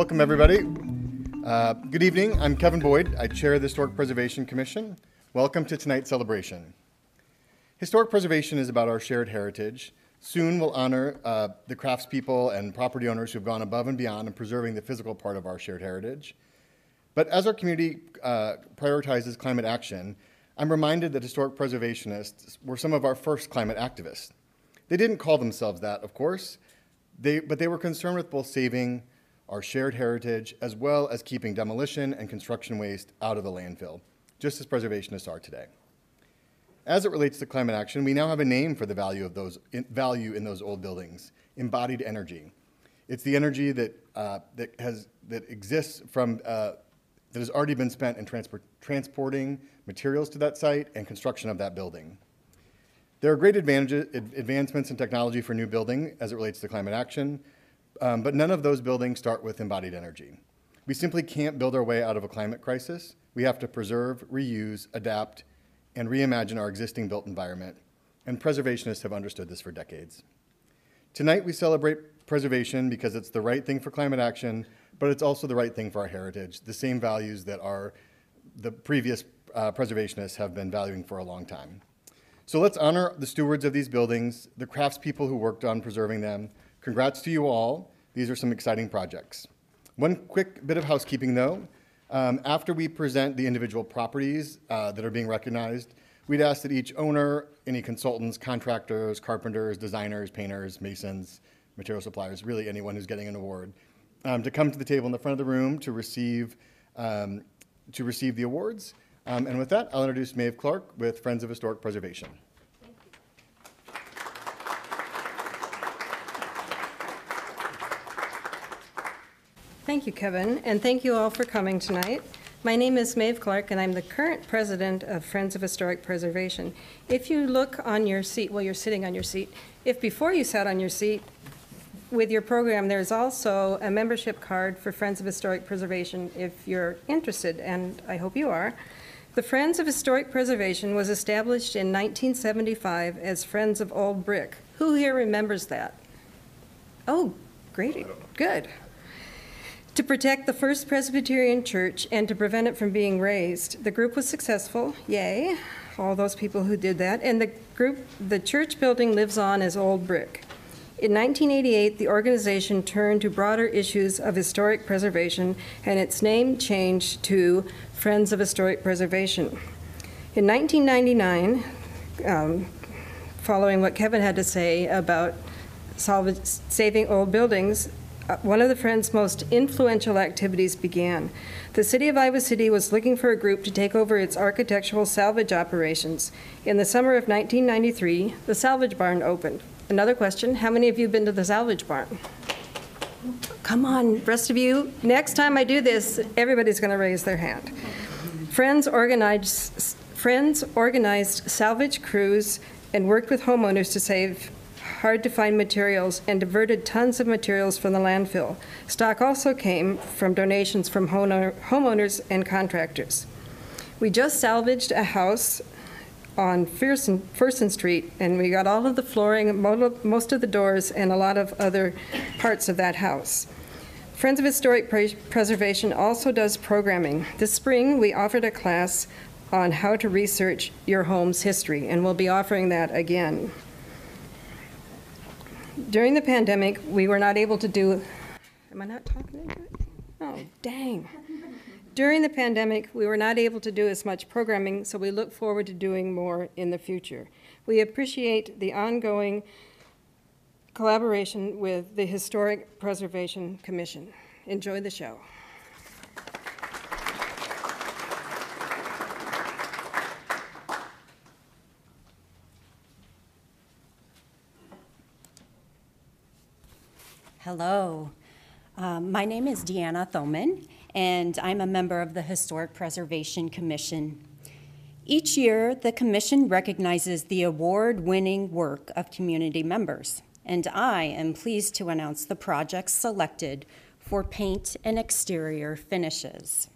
Welcome, everybody. Uh, good evening. I'm Kevin Boyd. I chair the Historic Preservation Commission. Welcome to tonight's celebration. Historic preservation is about our shared heritage. Soon we'll honor uh, the craftspeople and property owners who've gone above and beyond in preserving the physical part of our shared heritage. But as our community uh, prioritizes climate action, I'm reminded that historic preservationists were some of our first climate activists. They didn't call themselves that, of course, they, but they were concerned with both saving our shared heritage, as well as keeping demolition and construction waste out of the landfill, just as preservationists are today. As it relates to climate action, we now have a name for the value of those in, value in those old buildings: embodied energy. It's the energy that uh, that has that exists from uh, that has already been spent in transport, transporting materials to that site and construction of that building. There are great advancements in technology for new building as it relates to climate action, um, but none of those buildings start with embodied energy. We simply can't build our way out of a climate crisis. We have to preserve, reuse, adapt, and reimagine our existing built environment, and preservationists have understood this for decades. Tonight we celebrate preservation because it's the right thing for climate action, but it's also the right thing for our heritage, the same values that our, the previous uh, preservationists have been valuing for a long time. So let's honor the stewards of these buildings, the craftspeople who worked on preserving them, Congrats to you all. These are some exciting projects. One quick bit of housekeeping though. Um, after we present the individual properties uh, that are being recognized, we'd ask that each owner, any consultants, contractors, carpenters, designers, painters, masons, material suppliers, really anyone who's getting an award, um, to come to the table in the front of the room to receive, um, to receive the awards. Um, and with that, I'll introduce Maeve Clark with Friends of Historic Preservation. Thank you, Kevin, and thank you all for coming tonight. My name is Maeve Clark, and I'm the current president of Friends of Historic Preservation. If you look on your seat, well, you're sitting on your seat, if before you sat on your seat with your program, there's also a membership card for Friends of Historic Preservation if you're interested, and I hope you are. The Friends of Historic Preservation was established in 1975 as Friends of Old Brick. Who here remembers that? Oh, great, good to protect the First Presbyterian Church and to prevent it from being razed. The group was successful, yay, all those people who did that, and the group, the church building lives on as old brick. In 1988, the organization turned to broader issues of historic preservation, and its name changed to Friends of Historic Preservation. In 1999, um, following what Kevin had to say about saving old buildings, Uh, one of the Friends' most influential activities began. The city of Iowa City was looking for a group to take over its architectural salvage operations. In the summer of 1993, the salvage barn opened. Another question, how many of you have been to the salvage barn? Come on, rest of you. Next time I do this, everybody's going to raise their hand. Friends organized, Friends organized salvage crews and worked with homeowners to save hard to find materials and diverted tons of materials from the landfill. Stock also came from donations from homeowners and contractors. We just salvaged a house on Fersen Street, and we got all of the flooring, most of the doors, and a lot of other parts of that house. Friends of Historic Preservation also does programming. This spring, we offered a class on how to research your home's history, and we'll be offering that again during the pandemic, we were not able to do, am I not talking into it? Oh, dang. During the pandemic, we were not able to do as much programming, so we look forward to doing more in the future. We appreciate the ongoing collaboration with the Historic Preservation Commission. Enjoy the show. Hello. Um, my name is Deanna Thoman, and I'm a member of the Historic Preservation Commission. Each year, the Commission recognizes the award winning work of community members, and I am pleased to announce the projects selected for paint and exterior finishes.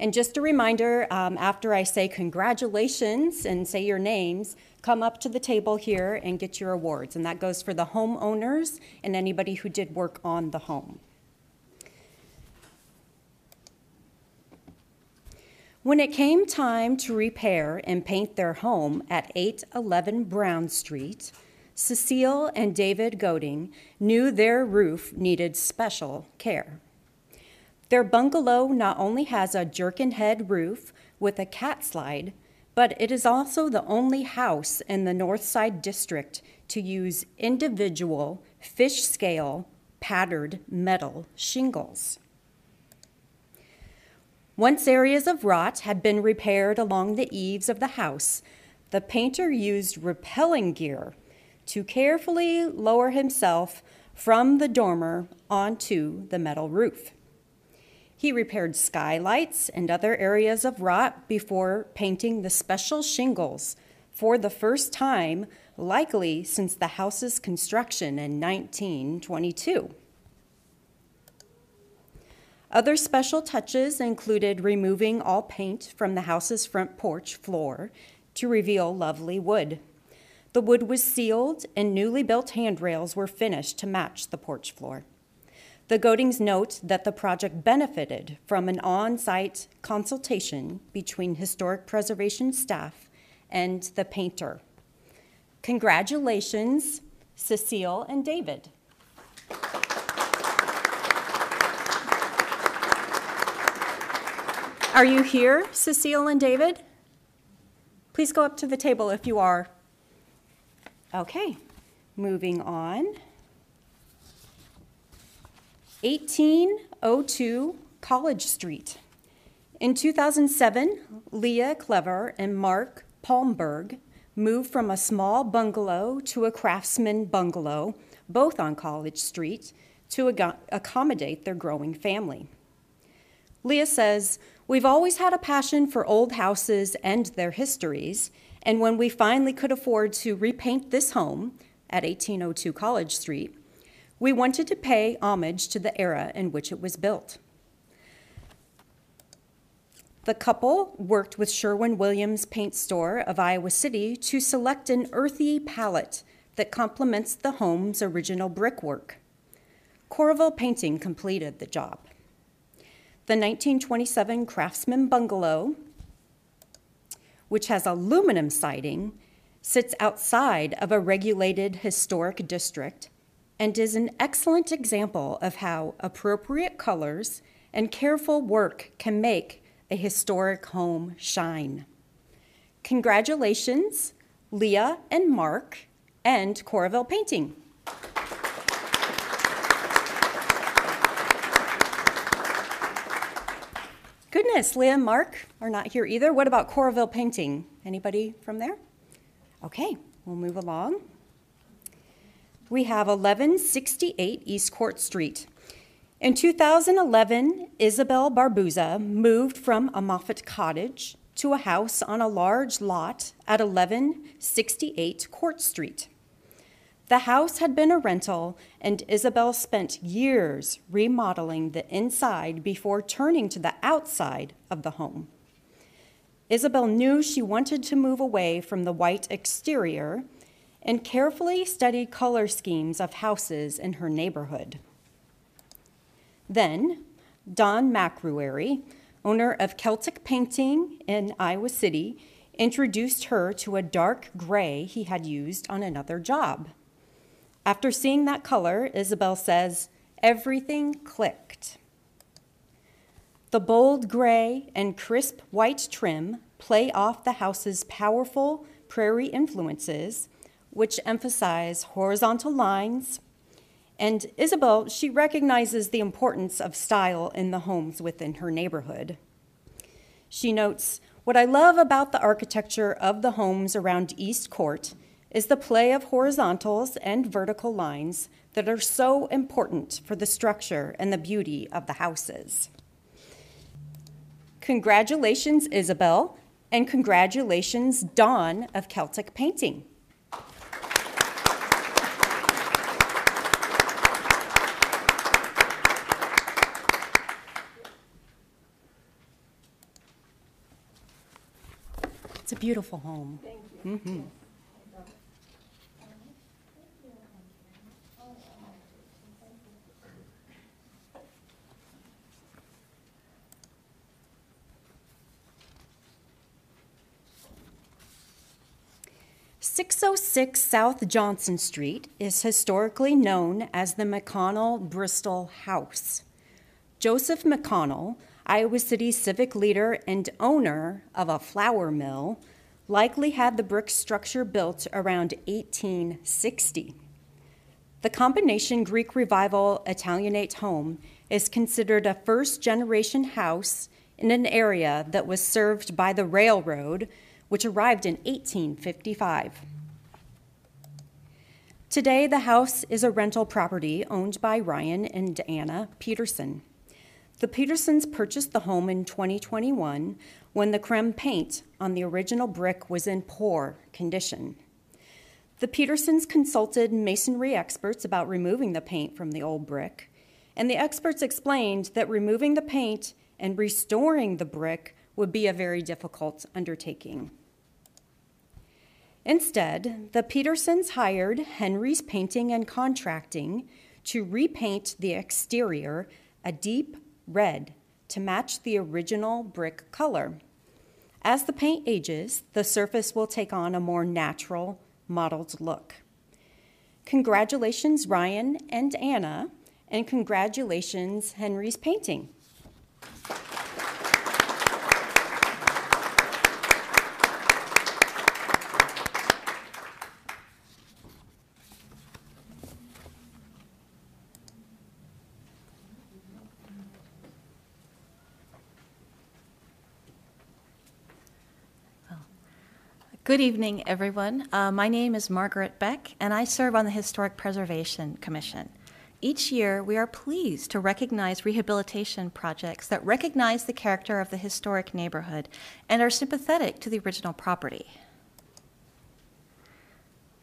And just a reminder um, after I say congratulations and say your names, come up to the table here and get your awards. And that goes for the homeowners and anybody who did work on the home. When it came time to repair and paint their home at 811 Brown Street, Cecile and David Goading knew their roof needed special care. Their bungalow not only has a jerkin head roof with a cat slide, but it is also the only house in the Northside District to use individual fish scale patterned metal shingles. Once areas of rot had been repaired along the eaves of the house, the painter used rappelling gear to carefully lower himself from the dormer onto the metal roof. He repaired skylights and other areas of rot before painting the special shingles for the first time, likely since the house's construction in 1922. Other special touches included removing all paint from the house's front porch floor to reveal lovely wood. The wood was sealed, and newly built handrails were finished to match the porch floor. The Godings note that the project benefited from an on site consultation between historic preservation staff and the painter. Congratulations, Cecile and David. Are you here, Cecile and David? Please go up to the table if you are. Okay, moving on. 1802 College Street. In 2007, Leah Clever and Mark Palmberg moved from a small bungalow to a craftsman bungalow, both on College Street, to accommodate their growing family. Leah says, We've always had a passion for old houses and their histories, and when we finally could afford to repaint this home at 1802 College Street, we wanted to pay homage to the era in which it was built. The couple worked with Sherwin Williams Paint Store of Iowa City to select an earthy palette that complements the home's original brickwork. Corville Painting completed the job. The 1927 Craftsman Bungalow, which has aluminum siding, sits outside of a regulated historic district and is an excellent example of how appropriate colors and careful work can make a historic home shine. Congratulations, Leah and Mark and Corville Painting. Goodness, Leah and Mark are not here either. What about Corville Painting? Anybody from there? Okay, we'll move along. We have 1168 East Court Street. In 2011, Isabel Barbuza moved from a Moffitt cottage to a house on a large lot at 1168 Court Street. The house had been a rental, and Isabel spent years remodeling the inside before turning to the outside of the home. Isabel knew she wanted to move away from the white exterior and carefully studied color schemes of houses in her neighborhood. Then, Don McRuary, owner of Celtic Painting in Iowa City, introduced her to a dark gray he had used on another job. After seeing that color, Isabel says, everything clicked. The bold gray and crisp white trim play off the house's powerful prairie influences, which emphasize horizontal lines. And Isabel, she recognizes the importance of style in the homes within her neighborhood. She notes, What I love about the architecture of the homes around East Court is the play of horizontals and vertical lines that are so important for the structure and the beauty of the houses. Congratulations, Isabel, and congratulations, Don of Celtic Painting. beautiful home. Mm-hmm. Six oh six South Johnson Street is historically known as the McConnell Bristol House. Joseph McConnell Iowa City civic leader and owner of a flour mill, likely had the brick structure built around 1860. The combination Greek Revival Italianate home is considered a first generation house in an area that was served by the railroad, which arrived in 1855. Today, the house is a rental property owned by Ryan and Anna Peterson. The Petersons purchased the home in 2021 when the creme paint on the original brick was in poor condition. The Petersons consulted masonry experts about removing the paint from the old brick, and the experts explained that removing the paint and restoring the brick would be a very difficult undertaking. Instead, the Petersons hired Henry's Painting and Contracting to repaint the exterior a deep red to match the original brick color. As the paint ages, the surface will take on a more natural, mottled look. Congratulations, Ryan and Anna, and congratulations, Henry's Painting. Good evening, everyone. Uh, my name is Margaret Beck, and I serve on the Historic Preservation Commission. Each year, we are pleased to recognize rehabilitation projects that recognize the character of the historic neighborhood and are sympathetic to the original property.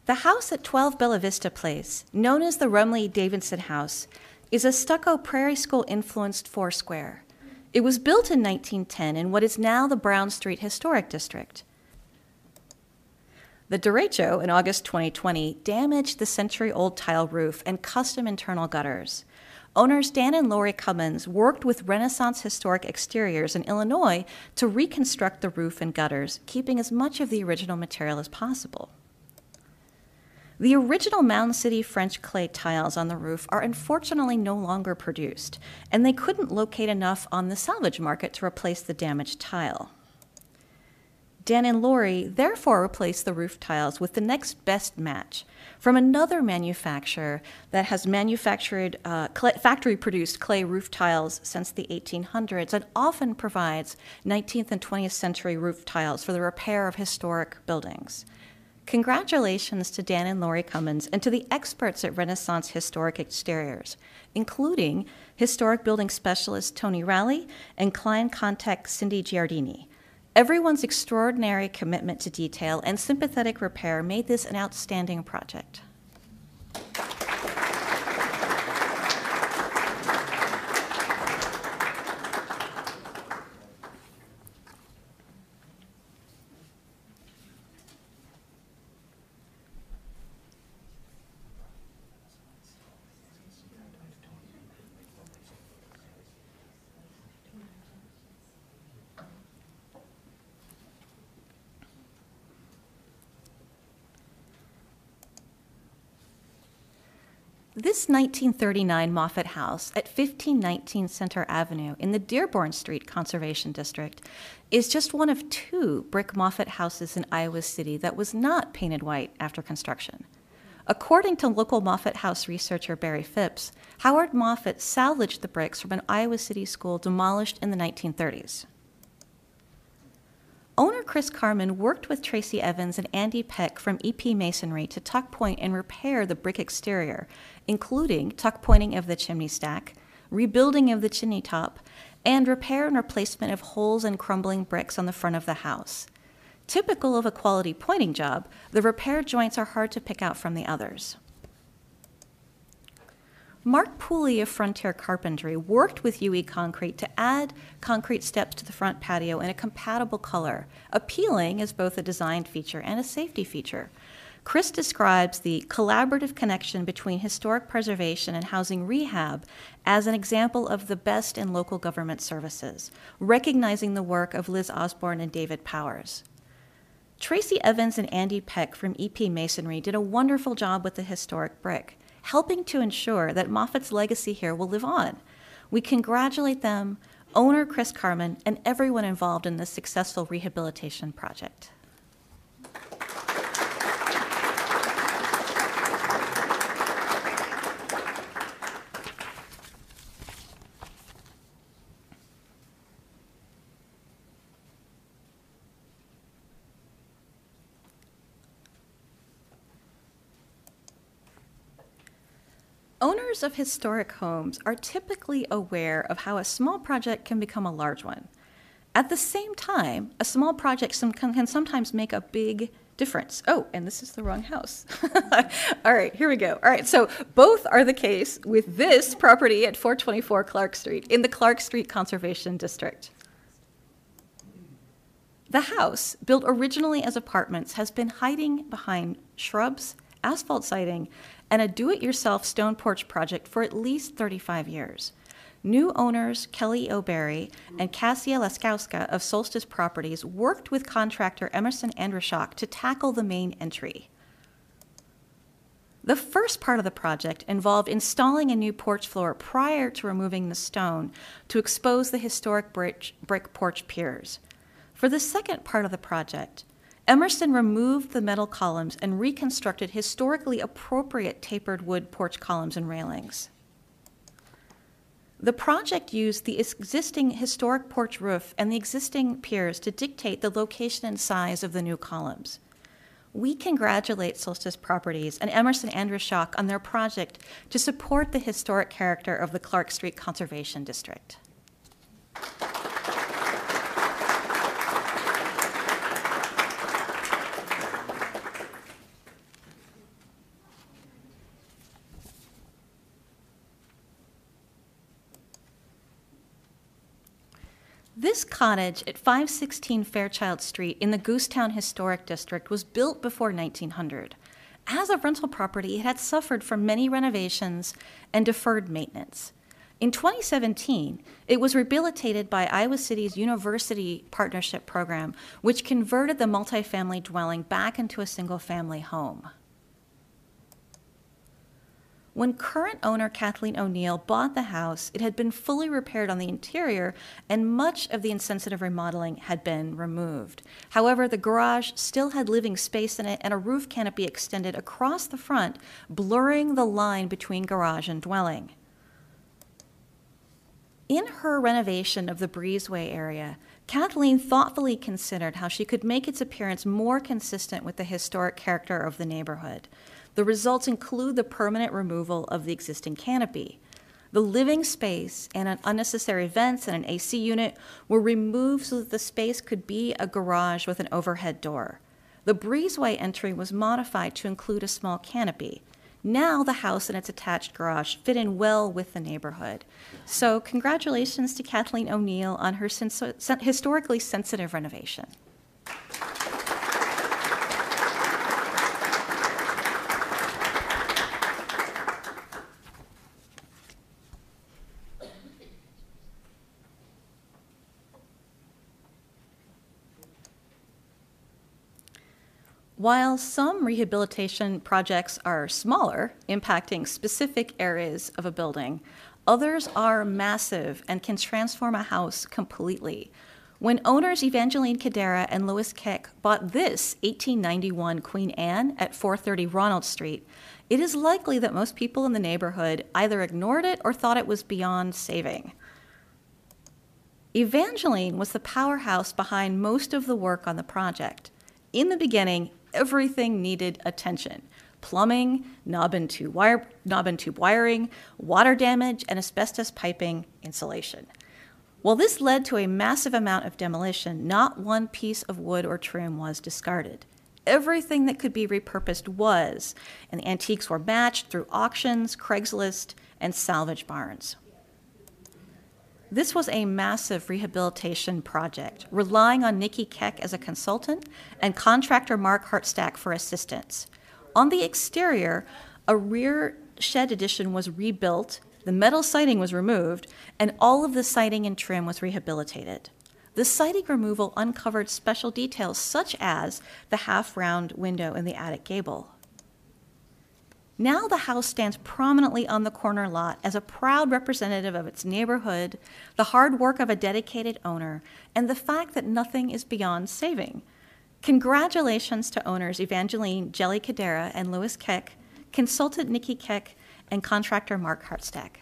The house at 12 Bella Vista Place, known as the Rumley Davidson House, is a stucco Prairie School influenced foursquare. It was built in 1910 in what is now the Brown Street Historic District. The derecho in August 2020 damaged the century old tile roof and custom internal gutters. Owners Dan and Lori Cummins worked with Renaissance Historic Exteriors in Illinois to reconstruct the roof and gutters, keeping as much of the original material as possible. The original Mound City French clay tiles on the roof are unfortunately no longer produced, and they couldn't locate enough on the salvage market to replace the damaged tile. Dan and Lori therefore replaced the roof tiles with the next best match from another manufacturer that has manufactured uh, factory produced clay roof tiles since the 1800s and often provides 19th and 20th century roof tiles for the repair of historic buildings. Congratulations to Dan and Lori Cummins and to the experts at Renaissance Historic Exteriors, including historic building specialist Tony Rowley and client contact Cindy Giardini. Everyone's extraordinary commitment to detail and sympathetic repair made this an outstanding project. This 1939 Moffitt House at 1519 Center Avenue in the Dearborn Street Conservation District is just one of two brick Moffitt houses in Iowa City that was not painted white after construction. According to local Moffitt House researcher Barry Phipps, Howard Moffitt salvaged the bricks from an Iowa City school demolished in the 1930s. Owner Chris Carmen worked with Tracy Evans and Andy Peck from EP Masonry to tuck point and repair the brick exterior, including tuck pointing of the chimney stack, rebuilding of the chimney top, and repair and replacement of holes and crumbling bricks on the front of the house. Typical of a quality pointing job, the repair joints are hard to pick out from the others. Mark Pooley of Frontier Carpentry worked with UE Concrete to add concrete steps to the front patio in a compatible color, appealing as both a design feature and a safety feature. Chris describes the collaborative connection between historic preservation and housing rehab as an example of the best in local government services, recognizing the work of Liz Osborne and David Powers. Tracy Evans and Andy Peck from EP Masonry did a wonderful job with the historic brick, helping to ensure that Moffitt's legacy here will live on. We congratulate them, owner Chris Carmen, and everyone involved in this successful rehabilitation project. Owners of historic homes are typically aware of how a small project can become a large one. At the same time, a small project some, can, can sometimes make a big difference. Oh, and this is the wrong house. All right, here we go. All right, so both are the case with this property at 424 Clark Street in the Clark Street Conservation District. The house, built originally as apartments, has been hiding behind shrubs, asphalt siding, and a do it yourself stone porch project for at least 35 years. New owners Kelly O'Barry and Cassia Laskowska of Solstice Properties worked with contractor Emerson Andrishak to tackle the main entry. The first part of the project involved installing a new porch floor prior to removing the stone to expose the historic brick porch piers. For the second part of the project, Emerson removed the metal columns and reconstructed historically appropriate tapered wood porch columns and railings. The project used the existing historic porch roof and the existing piers to dictate the location and size of the new columns. We congratulate Solstice Properties and Emerson Andrishak on their project to support the historic character of the Clark Street Conservation District. This cottage at 516 Fairchild Street in the Goosetown Historic District was built before 1900. As a rental property, it had suffered from many renovations and deferred maintenance. In 2017, it was rehabilitated by Iowa City's UniverCity Partnership Program, which converted the multifamily dwelling back into a single family home. When current owner Kathleen O'Neill bought the house, it had been fully repaired on the interior and much of the insensitive remodeling had been removed. However, the garage still had living space in it and a roof canopy extended across the front, blurring the line between garage and dwelling. In her renovation of the breezeway area, Kathleen thoughtfully considered how she could make its appearance more consistent with the historic character of the neighborhood. The results include the permanent removal of the existing canopy. The living space and an unnecessary vents and an AC unit were removed so that the space could be a garage with an overhead door. The breezeway entry was modified to include a small canopy. Now the house and its attached garage fit in well with the neighborhood. So, congratulations to Kathleen O'Neill on her historically sensitive renovation. While some rehabilitation projects are smaller, impacting specific areas of a building, others are massive and can transform a house completely. When owners Evangeline Cadera and Louis Keck bought this 1891 Queen Anne at 430 Ronald Street, it is likely that most people in the neighborhood either ignored it or thought it was beyond saving. Evangeline was the powerhouse behind most of the work on the project. In the beginning, everything needed attention plumbing, knob and, tube wire, knob and tube wiring, water damage, and asbestos piping insulation. While this led to a massive amount of demolition, not one piece of wood or trim was discarded. Everything that could be repurposed was, and the antiques were matched through auctions, Craigslist, and salvage barns. This was a massive rehabilitation project, relying on Nikki Keck as a consultant and contractor Mark Hartstack for assistance. On the exterior, a rear shed addition was rebuilt, the metal siding was removed, and all of the siding and trim was rehabilitated. The siding removal uncovered special details such as the half round window in the attic gable. Now the house stands prominently on the corner lot as a proud representative of its neighborhood, the hard work of a dedicated owner, and the fact that nothing is beyond saving. Congratulations to owners Evangeline Jelly Cadera and Louis Keck, consultant Nikki Keck, and contractor Mark Hartstack.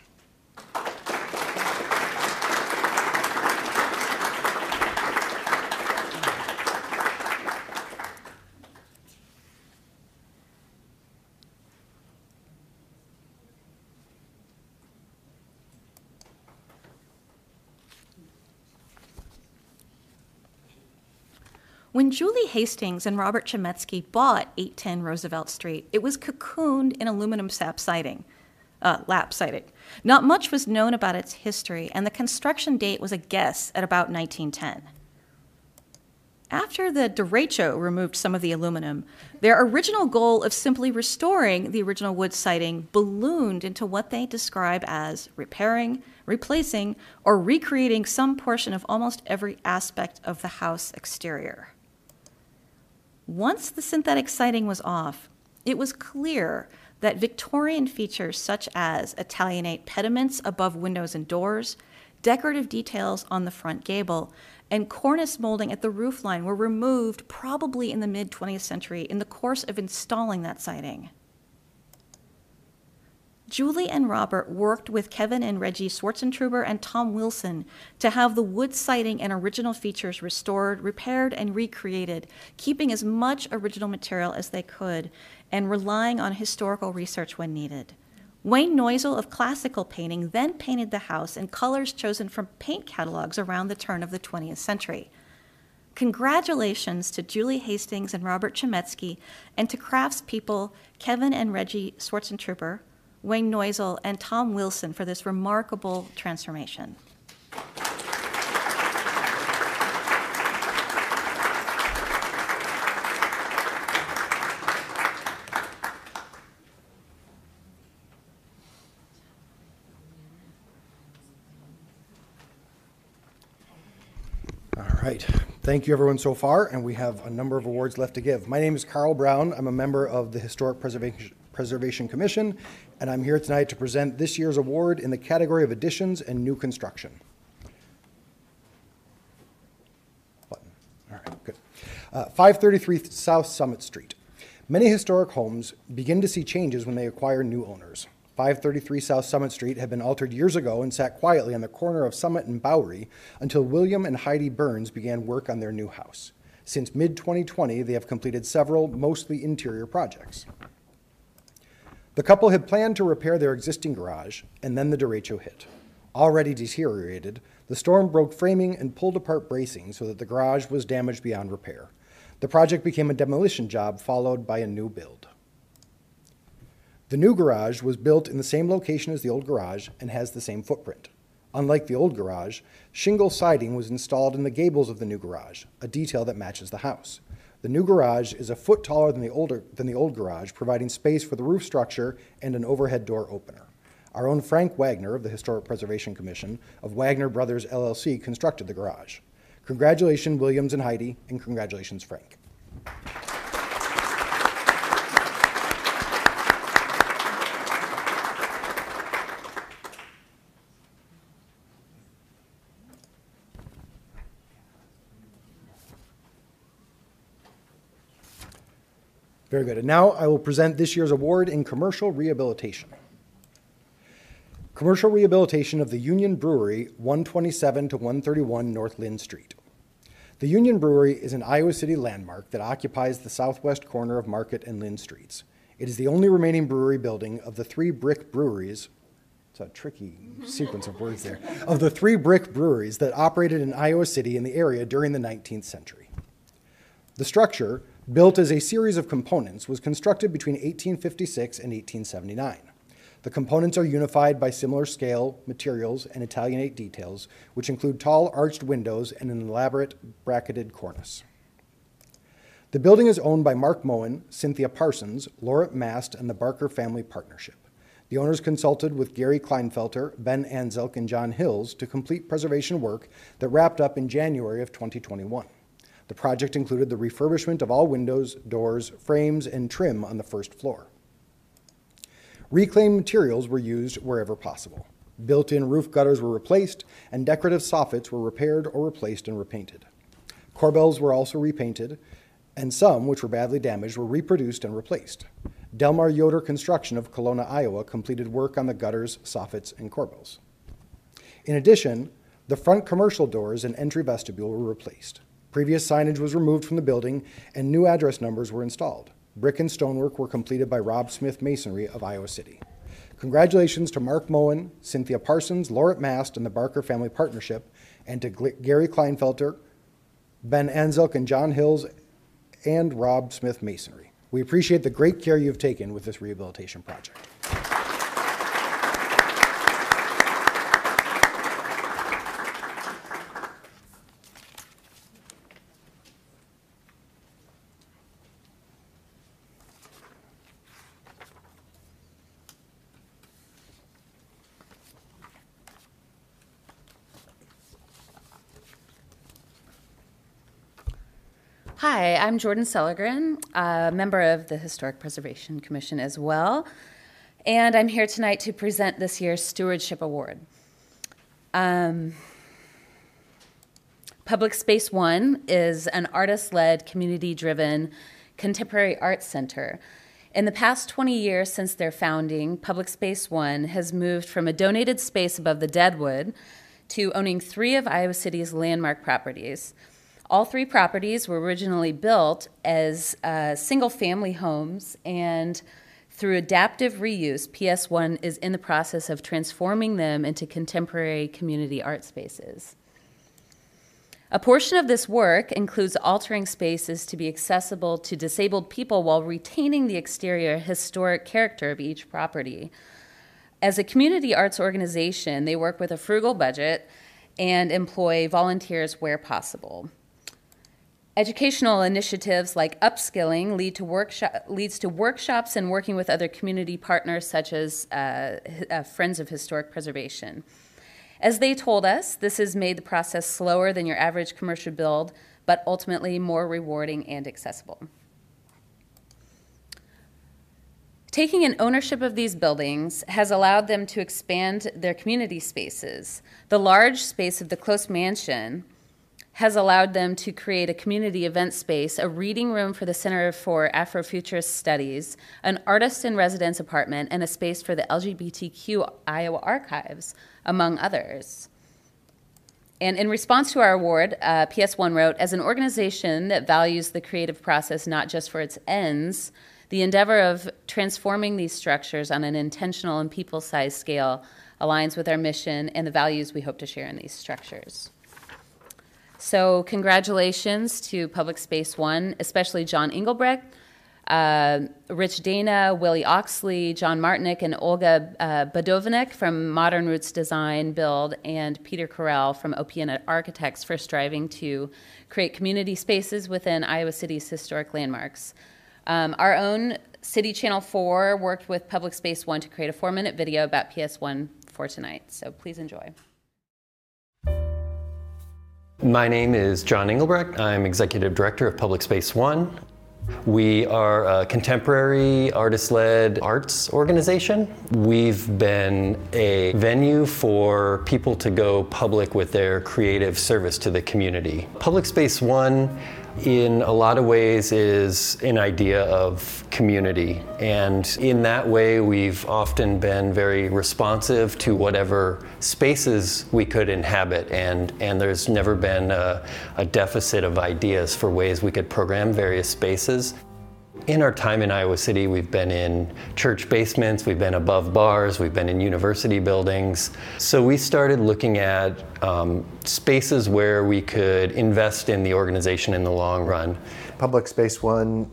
When Julie Hastings and Robert Chemetsky bought 810 Roosevelt Street, it was cocooned in aluminum sap siding, uh, lap siding. Not much was known about its history, and the construction date was a guess at about 1910. After the derecho removed some of the aluminum, their original goal of simply restoring the original wood siding ballooned into what they describe as repairing, replacing, or recreating some portion of almost every aspect of the house exterior. Once the synthetic siding was off, it was clear that Victorian features such as Italianate pediments above windows and doors, decorative details on the front gable, and cornice molding at the roofline were removed probably in the mid 20th century in the course of installing that siding. Julie and Robert worked with Kevin and Reggie Schwarzentruber and Tom Wilson to have the wood siding and original features restored, repaired, and recreated, keeping as much original material as they could and relying on historical research when needed. Wayne Neusel of classical painting then painted the house in colors chosen from paint catalogs around the turn of the 20th century. Congratulations to Julie Hastings and Robert Chemetsky and to craftspeople Kevin and Reggie Schwarzentruber, Wayne Neusel, and Tom Wilson for this remarkable transformation. All right. Thank you, everyone, so far, and we have a number of awards left to give. My name is Carl Brown. I'm a member of the Historic Preservation, Preservation Commission, and I'm here tonight to present this year's award in the category of additions and new construction. Button. All right, good. Uh, 533 South Summit Street. Many historic homes begin to see changes when they acquire new owners. 533 South Summit Street had been altered years ago and sat quietly on the corner of Summit and Bowery until William and Heidi Burns began work on their new house. Since mid 2020, they have completed several, mostly interior projects. The couple had planned to repair their existing garage, and then the derecho hit. Already deteriorated, the storm broke framing and pulled apart bracing so that the garage was damaged beyond repair. The project became a demolition job followed by a new build. The new garage was built in the same location as the old garage and has the same footprint. Unlike the old garage, shingle siding was installed in the gables of the new garage, a detail that matches the house. The new garage is a foot taller than the, older, than the old garage, providing space for the roof structure and an overhead door opener. Our own Frank Wagner of the Historic Preservation Commission of Wagner Brothers LLC constructed the garage. Congratulations, Williams and Heidi, and congratulations, Frank. Very good. And now I will present this year's award in commercial rehabilitation. Commercial rehabilitation of the Union Brewery, 127 to 131 North Linn Street. The Union Brewery is an Iowa City landmark that occupies the southwest corner of Market and Linn Streets. It is the only remaining brewery building of the three brick breweries. It's a tricky sequence of words there. Of the three brick breweries that operated in Iowa City and the area during the 19th century. The structure, built as a series of components, was constructed between 1856 and 1879. The components are unified by similar scale, materials, and Italianate details, which include tall arched windows and an elaborate bracketed cornice. The building is owned by Mark Moen, Cynthia Parsons, Laura Mast, and the Barker Family Partnership. The owners consulted with Gary Kleinfelter, Ben Anzelk, and John Hills to complete preservation work that wrapped up in January of 2021. The project included the refurbishment of all windows, doors, frames, and trim on the first floor. Reclaimed materials were used wherever possible. Built-in roof gutters were replaced, and decorative soffits were repaired or replaced and repainted. Corbels were also repainted, and some, which were badly damaged, were reproduced and replaced. Delmar Yoder Construction of Kalona, Iowa completed work on the gutters, soffits, and corbels. In addition, the front commercial doors and entry vestibule were replaced. Previous signage was removed from the building and new address numbers were installed. Brick and stonework were completed by Rob Smith Masonry of Iowa City. Congratulations to Mark Moen, Cynthia Parsons, Lauret Mast, and the Barker Family Partnership, and to Gary Kleinfelter, Ben Anzelk, and John Hills, and Rob Smith Masonry. We appreciate the great care you've taken with this rehabilitation project. I'm Jordan Seligren, a member of the Historic Preservation Commission as well, and I'm here tonight to present this year's Stewardship Award. Um, Public Space One is an artist led, community driven contemporary arts center. In the past 20 years since their founding, Public Space One has moved from a donated space above the Deadwood to owning three of Iowa City's landmark properties. All three properties were originally built as uh, single family homes, and through adaptive reuse, PS1 is in the process of transforming them into contemporary community art spaces. A portion of this work includes altering spaces to be accessible to disabled people while retaining the exterior historic character of each property. As a community arts organization, they work with a frugal budget and employ volunteers where possible. Educational initiatives like upskilling lead to workshop, leads to workshops and working with other community partners such as uh, uh, Friends of Historic Preservation. As they told us, this has made the process slower than your average commercial build, but ultimately more rewarding and accessible. Taking an ownership of these buildings has allowed them to expand their community spaces. The large space of the Close Mansion has allowed them to create a community event space, a reading room for the Center for Afrofuturist Studies, an artist in residence apartment, and a space for the LGBTQ Iowa Archives, among others. And in response to our award, uh, PS1 wrote As an organization that values the creative process not just for its ends, the endeavor of transforming these structures on an intentional and people sized scale aligns with our mission and the values we hope to share in these structures. So, congratulations to Public Space One, especially John Engelbrecht, uh, Rich Dana, Willie Oxley, John Martinick, and Olga uh, Badovanek from Modern Roots Design Build, and Peter Carell from OPN Architects for striving to create community spaces within Iowa City's historic landmarks. Um, our own City Channel 4 worked with Public Space One to create a four minute video about PS1 for tonight. So please enjoy. My name is John Engelbrecht. I'm Executive Director of Public Space One. We are a contemporary artist led arts organization. We've been a venue for people to go public with their creative service to the community. Public Space One in a lot of ways is an idea of community. And in that way, we've often been very responsive to whatever spaces we could inhabit. And, and there's never been a, a deficit of ideas for ways we could program various spaces. In our time in Iowa City, we've been in church basements, we've been above bars, we've been in university buildings. So we started looking at um, spaces where we could invest in the organization in the long run. Public Space One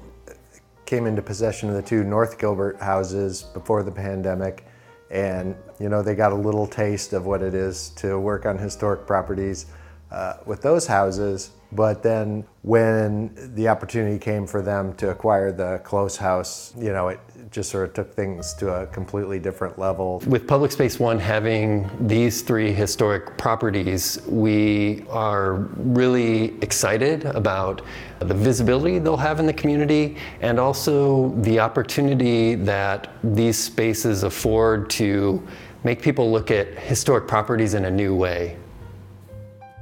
came into possession of the two North Gilbert houses before the pandemic, and you know they got a little taste of what it is to work on historic properties uh, with those houses. But then when the opportunity came for them to acquire the Close House, you know, it just sort of took things to a completely different level. With Public Space One having these three historic properties, we are really excited about the visibility they'll have in the community and also the opportunity that these spaces afford to make people look at historic properties in a new way.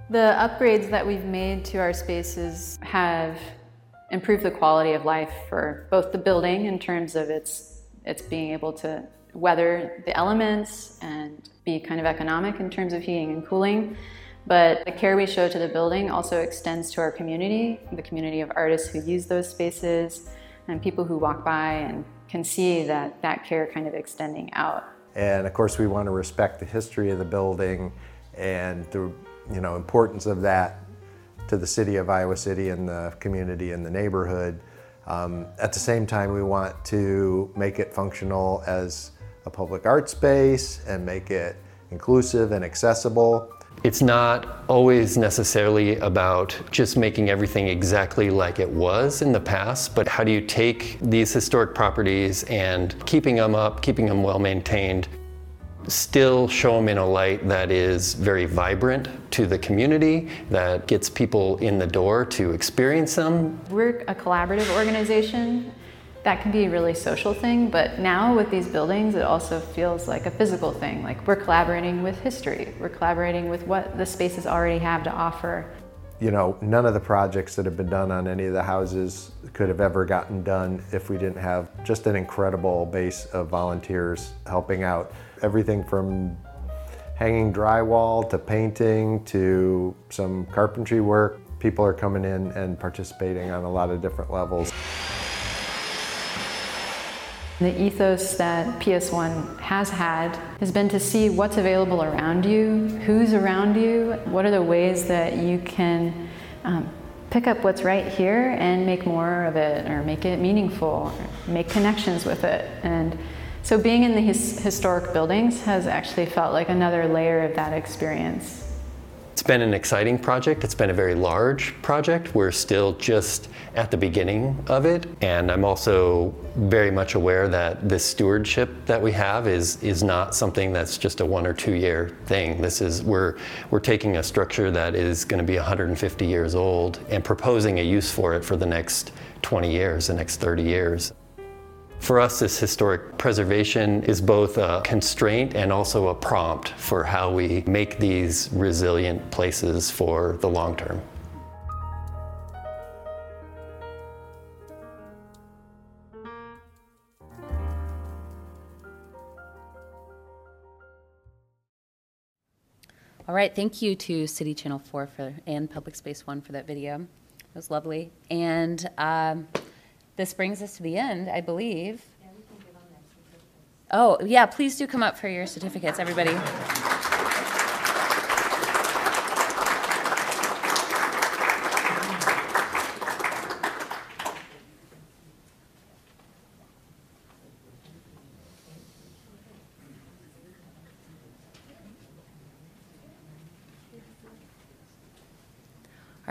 The upgrades that we've made to our spaces have improved the quality of life for both the building in terms of its, its being able to weather the elements and be kind of economic in terms of heating and cooling. But the care we show to the building also extends to our community, the community of artists who use those spaces and people who walk by and can see that that care kind of extending out. And of course, we want to respect the history of the building and the you know, importance of that to the city of Iowa City and the community and the neighborhood. Um, at the same time, we want to make it functional as a public art space and make it inclusive and accessible. It's not always necessarily about just making everything exactly like it was in the past, but how do you take these historic properties and keeping them up, keeping them well maintained, still show them in a light that is very vibrant to the community, that gets people in the door to experience them. We're a collaborative organization. That can be a really social thing, but now with these buildings, it also feels like a physical thing. Like we're collaborating with history, we're collaborating with what the spaces already have to offer. You know, none of the projects that have been done on any of the houses could have ever gotten done if we didn't have just an incredible base of volunteers helping out everything from hanging drywall to painting to some carpentry work. People are coming in and participating on a lot of different levels. The ethos that PS1 has had has been to see what's available around you, who's around you, what are the ways that you can um, pick up what's right here and make more of it or make it meaningful, make connections with it. And so being in the his historic buildings has actually felt like another layer of that experience. It's been an exciting project. It's been a very large project. We're still just at the beginning of it. And I'm also very much aware that this stewardship that we have is, is not something that's just a one or two year thing. This is, we're, we're taking a structure that is going to be 150 years old and proposing a use for it for the next 20 years, the next 30 years. For us, this historic preservation is both a constraint and also a prompt for how we make these resilient places for the long term. All right, thank you to City Channel 4 for, and Public Space 1 for that video. It was lovely. And um, this brings us to the end, I believe. Oh, yeah, please do come up for your certificates, everybody.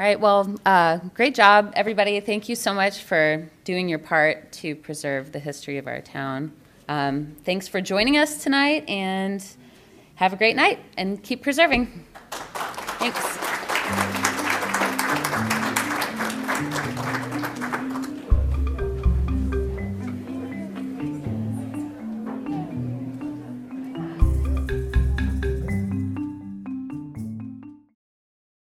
Right, well, uh, great job, everybody. Thank you so much for doing your part to preserve the history of our town. Um, thanks for joining us tonight, and have a great night, and keep preserving. Thanks.